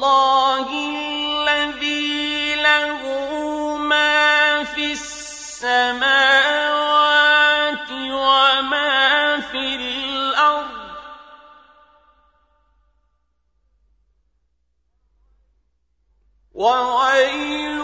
اللَّهِ الَّذِي لَهُ مَا فِي السَّمَاوَاتِ وَمَا فِي الْأَرْضِ ۗ. وَوَيْلٌ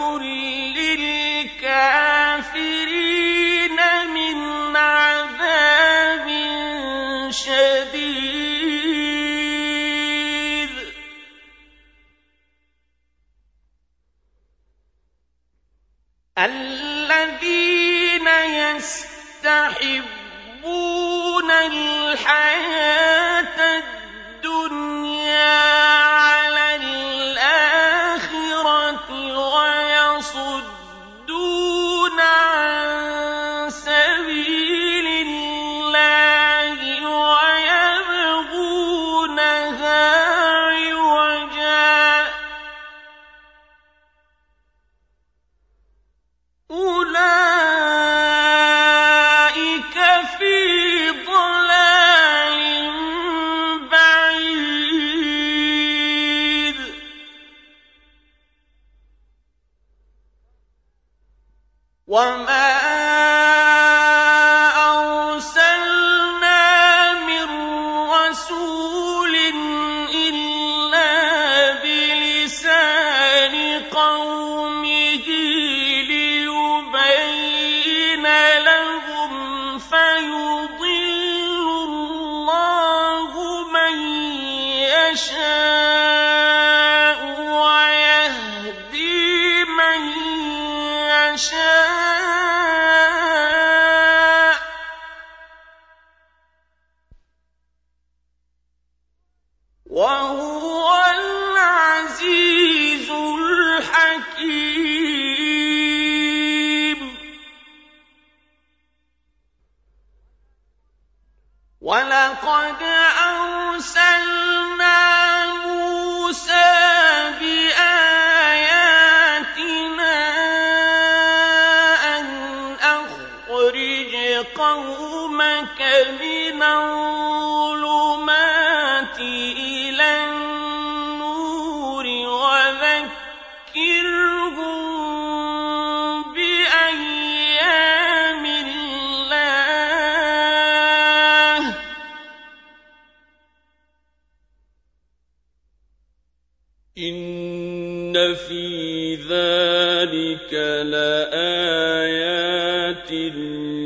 إن في ذلك لآيات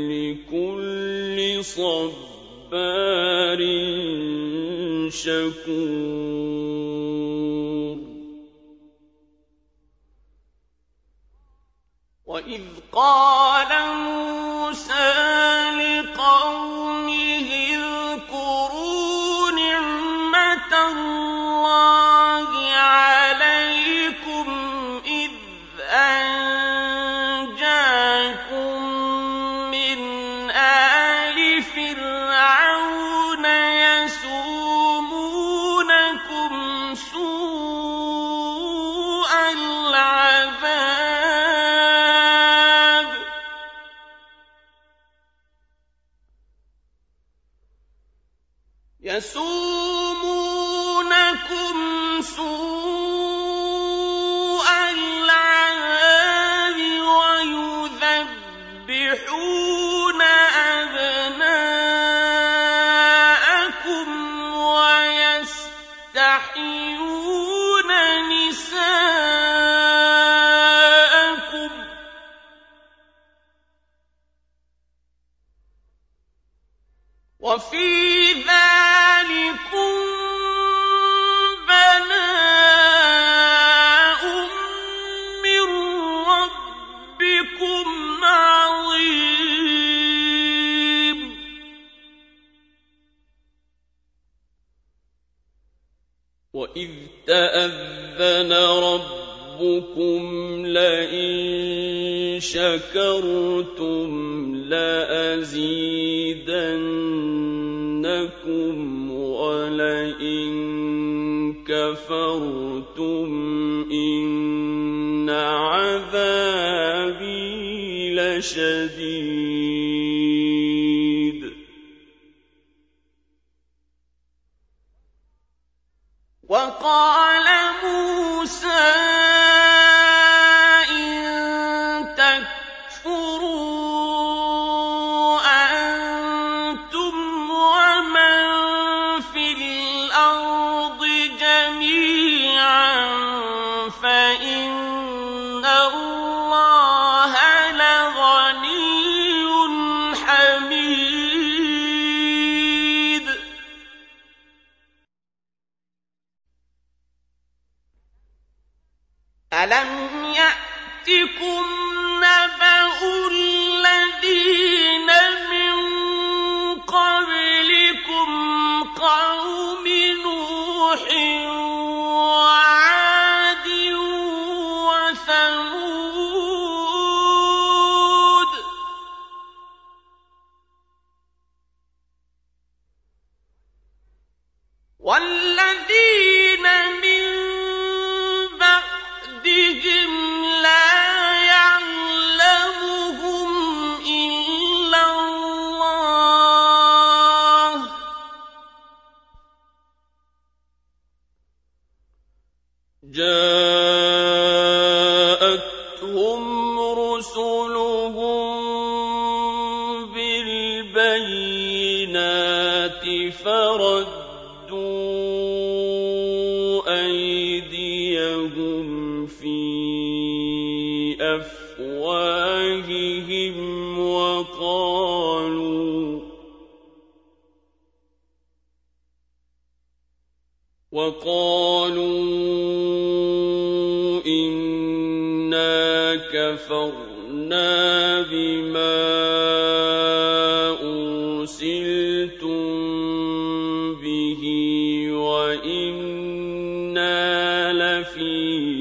لكل صبار شكور وإذ قال موسى تحيون الأرض جميعا أيديهم في أفواههم وقالوا وقالوا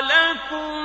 لكم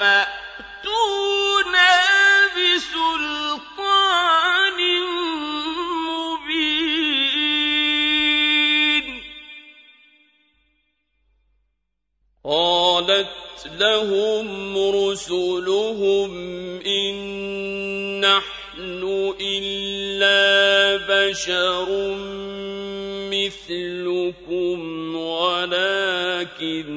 فأتونا بسلطان مبين. قالت لهم رسلهم إن نحن إلا بشر مثلكم ولكن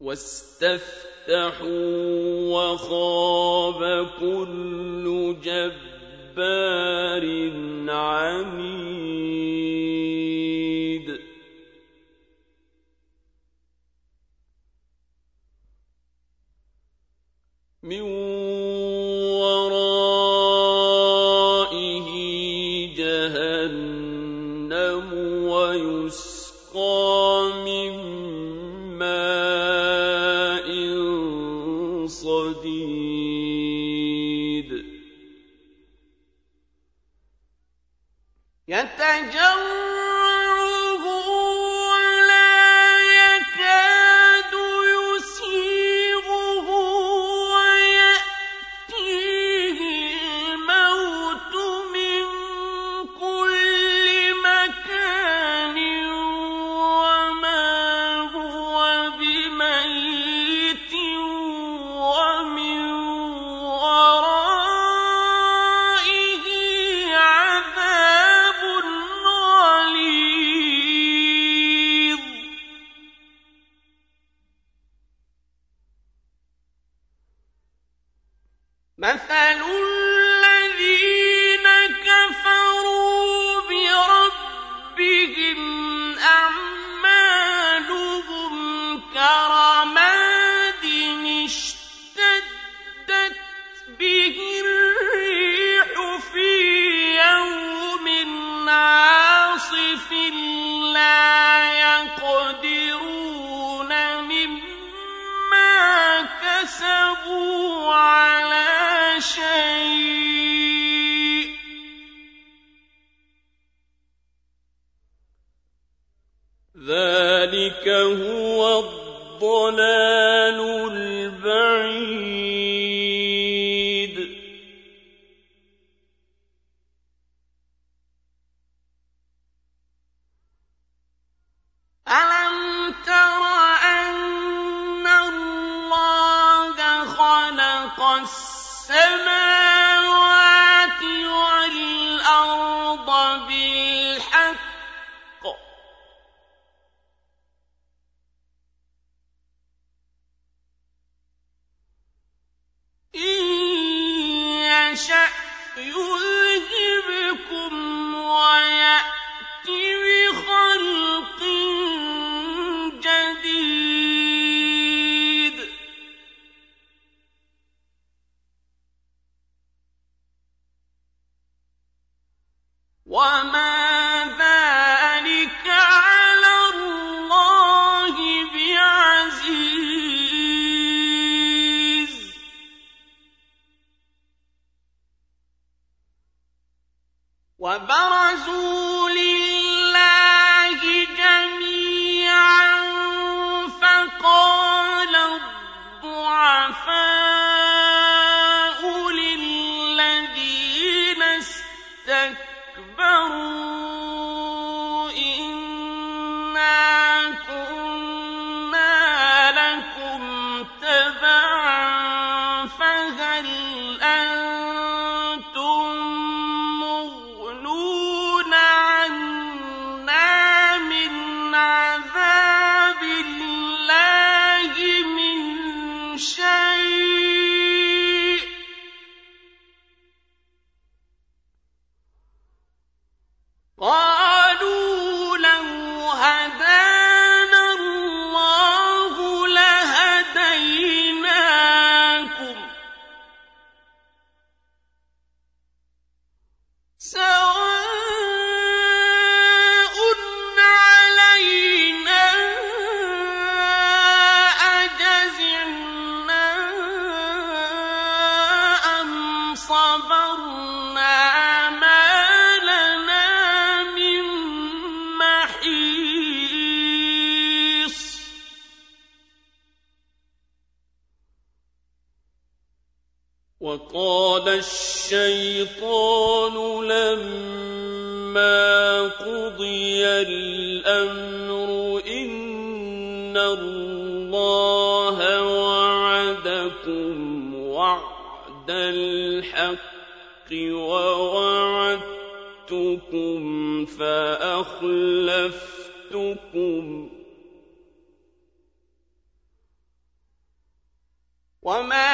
واستفتحوا وخاب كل جبار عنيد. مثل الضَّلَالُ يَشَأْ وَمَا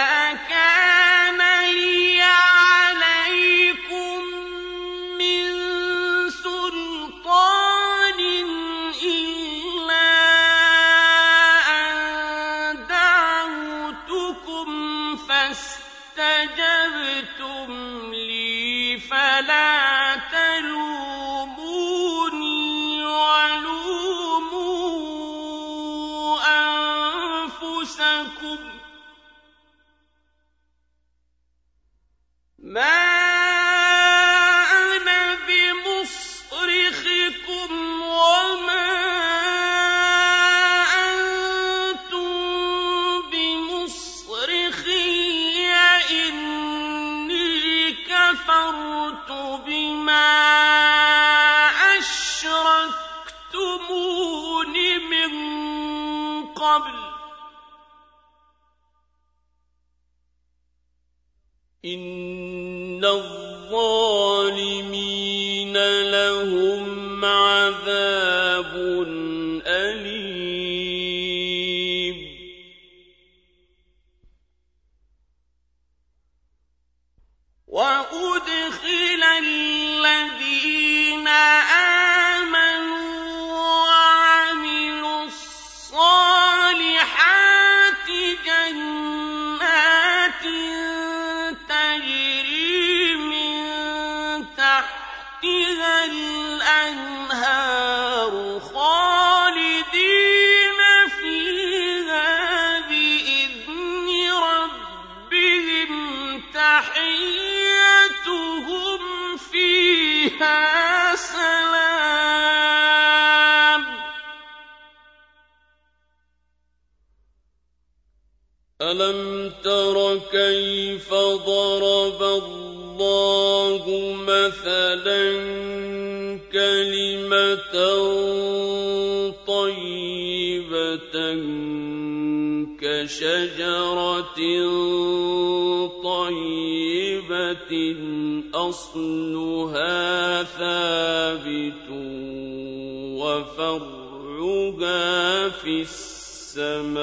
في السماء.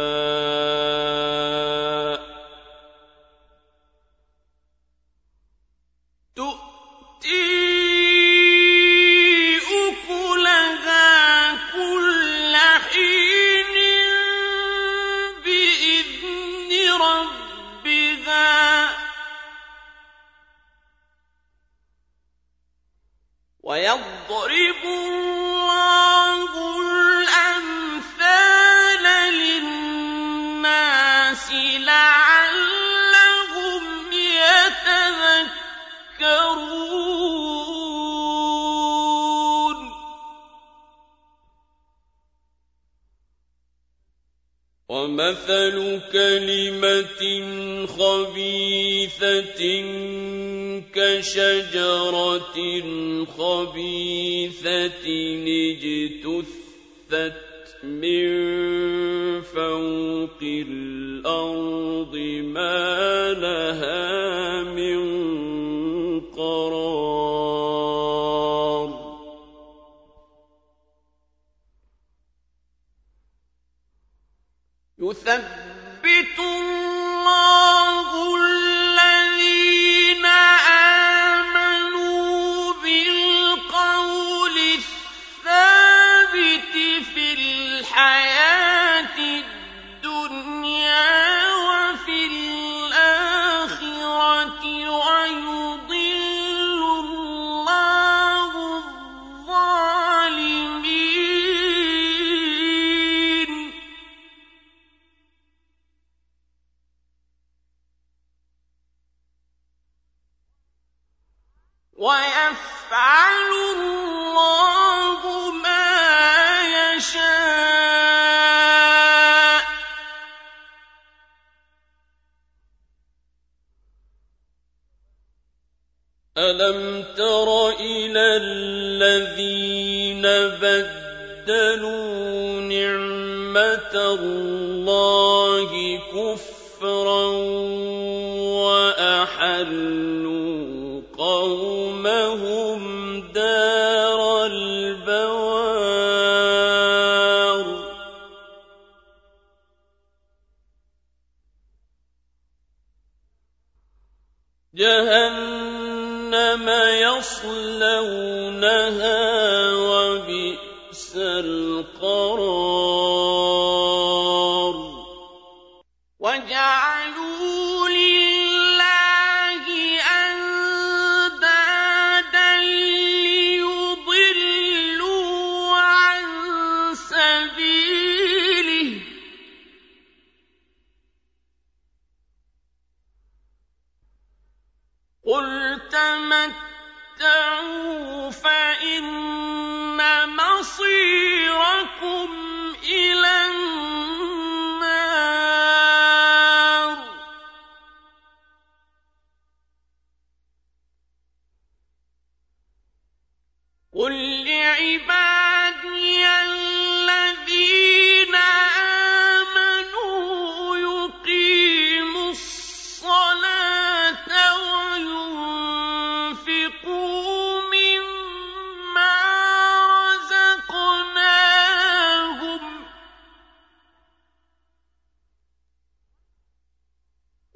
يثبت الله اللَّهِ كُفْرًا وَأَحَلُّوا قَوْمَهُمْ دَارَ الْبَوَارِ. جَهَنَّمَ يَصْلَوْنَهَا ۖ وَبِئْسَ الْقَرَارُ.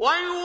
ويوم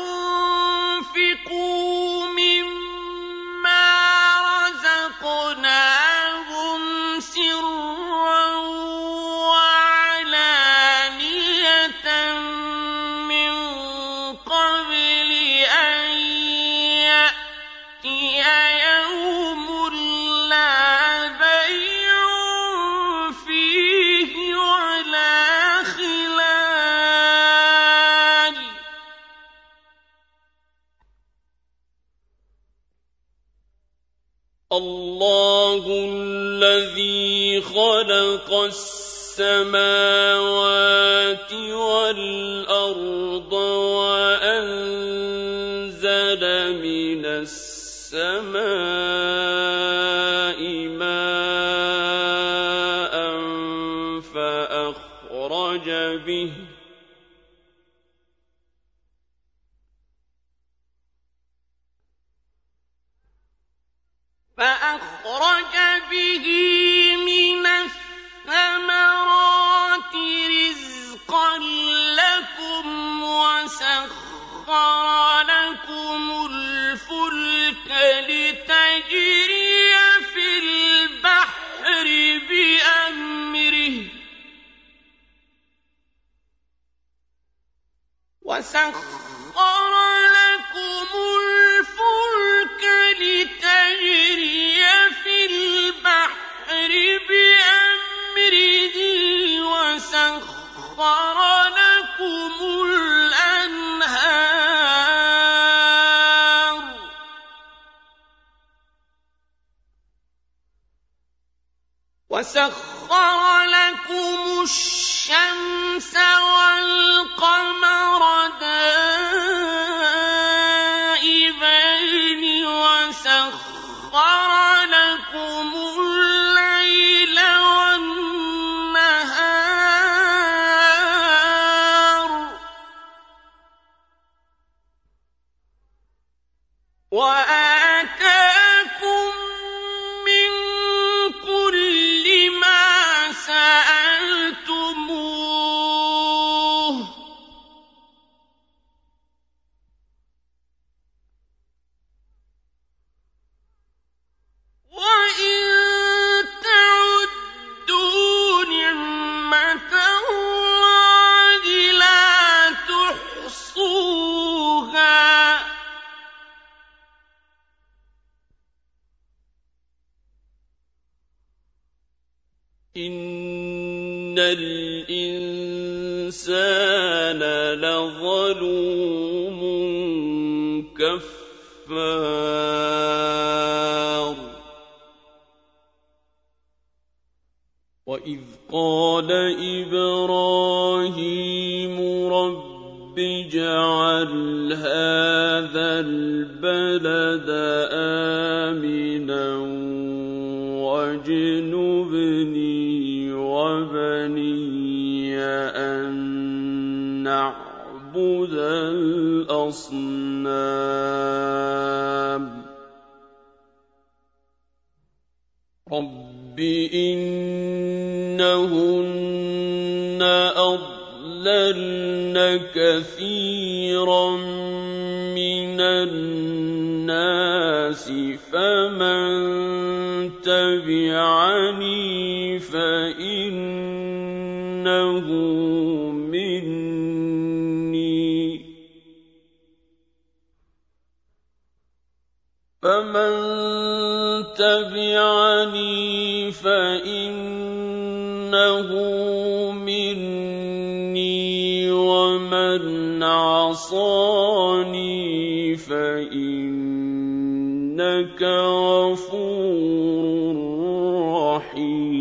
خلق السماوات والأرض وأنزل من السماء وسخر لكم إِنَّهُنَّ أَضْلَلْنَ كَثِيرًا مِّنَ النَّاسِ فَمَن تَبِعَنِي فَإِنَّهُ مِنِّي ۖ فَمَن تَبِعَنِي فَإِنَّهُ عَصَانِي فَإِنَّكَ غَفُورٌ رَّحِيمٌ.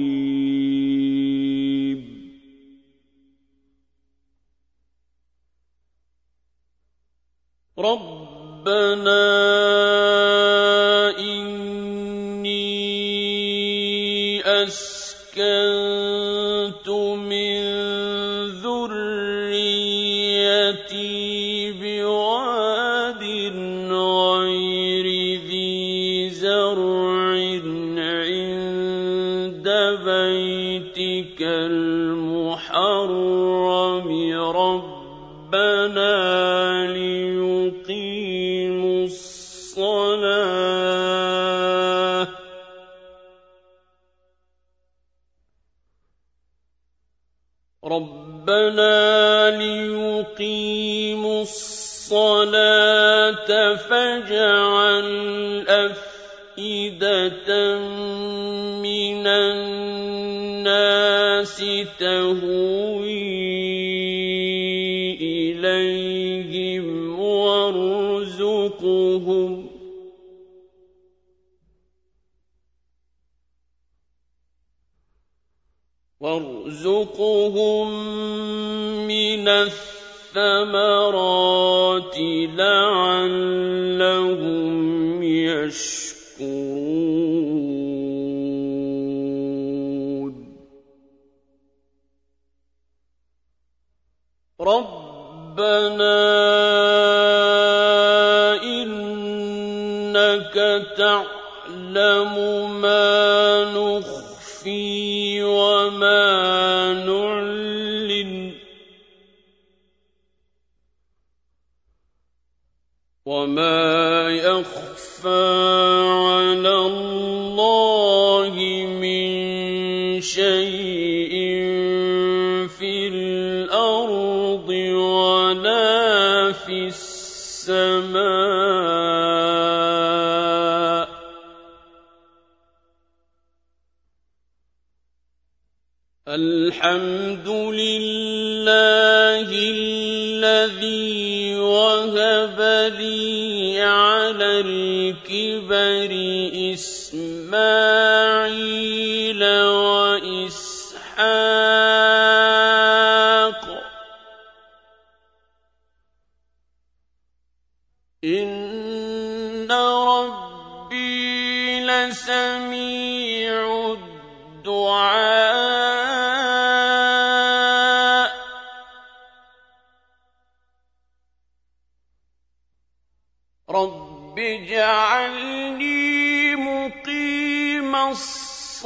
رَبَّنَا الْمُحَرَّمِ رَبَّنَا لِيُقِيمُوا الصَّلَاةَ. رَبَّنَا لِيُقِيمُوا الصَّلَاةَ فَاجْعَلْ أَفْئِدَةً تهوي إليهم وارزقهم وارزقهم من الثمرات لعلهم يشكرون رَبَّنَا إِنَّكَ تَعْلَمُ مَا نُخْفِي وَمَا نُعْلِنُ ۗ وَمَا يَخْفَىٰ الحمد لله الذي وهب لي على الكبر إسماعيل وإسحاق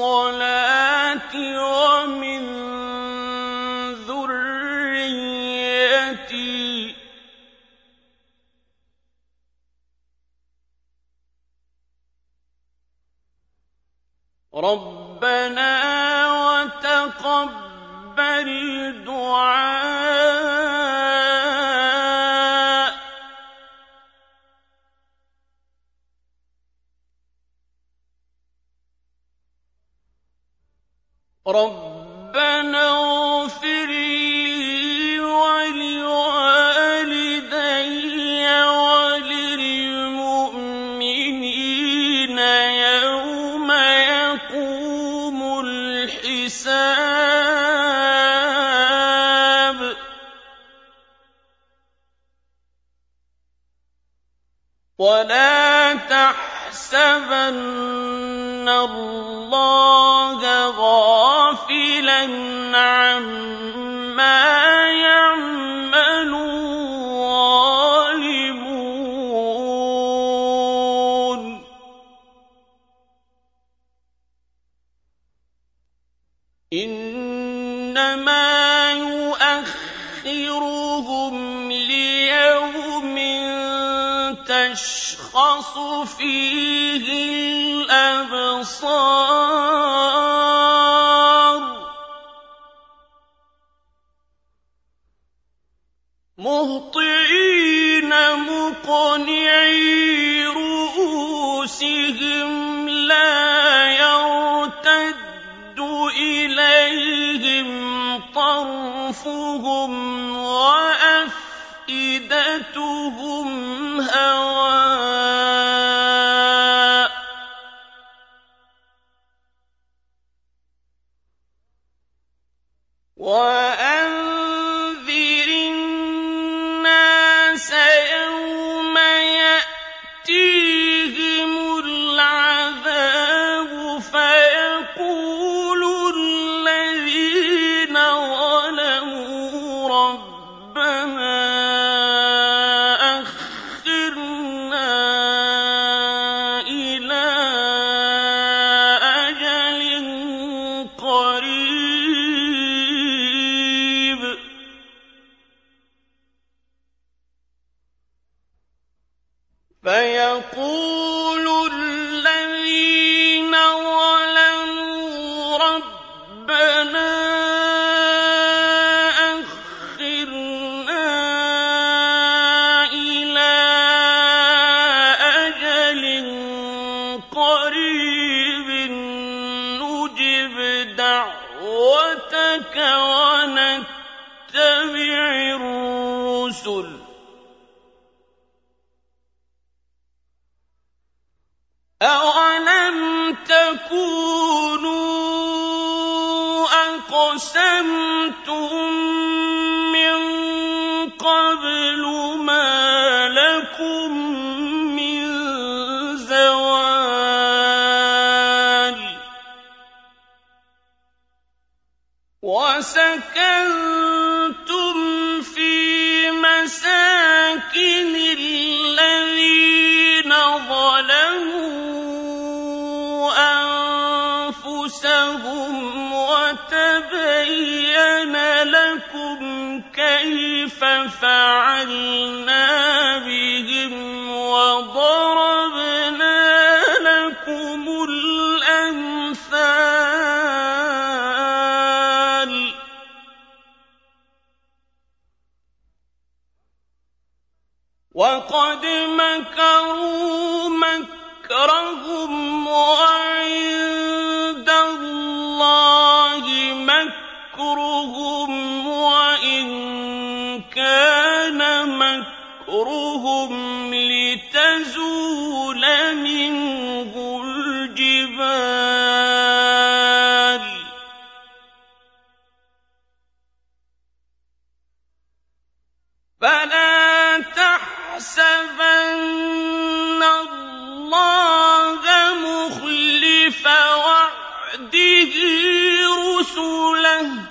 الصلاة ومن إِنَّمَا يُؤَخِّرُهُمْ لِيَوْمٍ تَشْخَصُ فِيهِ الْأَبْصَارُ. أنفسهم وأفئدتهم هوى يقول وتبين لكم كيف فعلنا بهم وضربنا لكم الأمثال. وقد مكروا مكرهم وقد رُسُلَهُ ۚ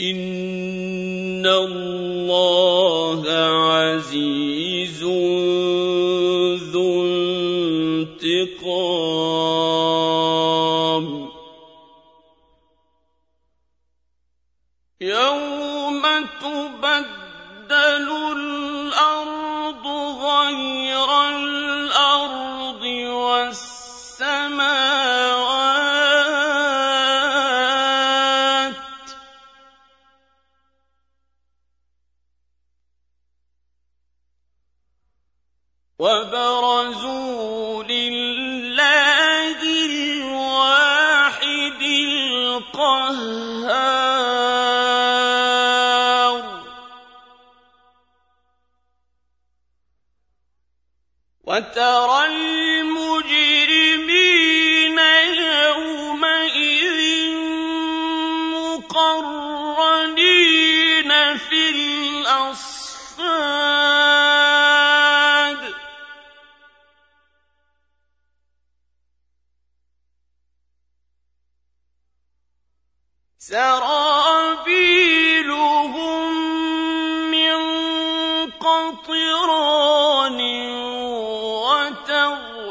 إِنَّ اللَّهَ عَزِيزٌ ذُو انتِقَامٍ. وترى المجرمين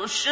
يغشى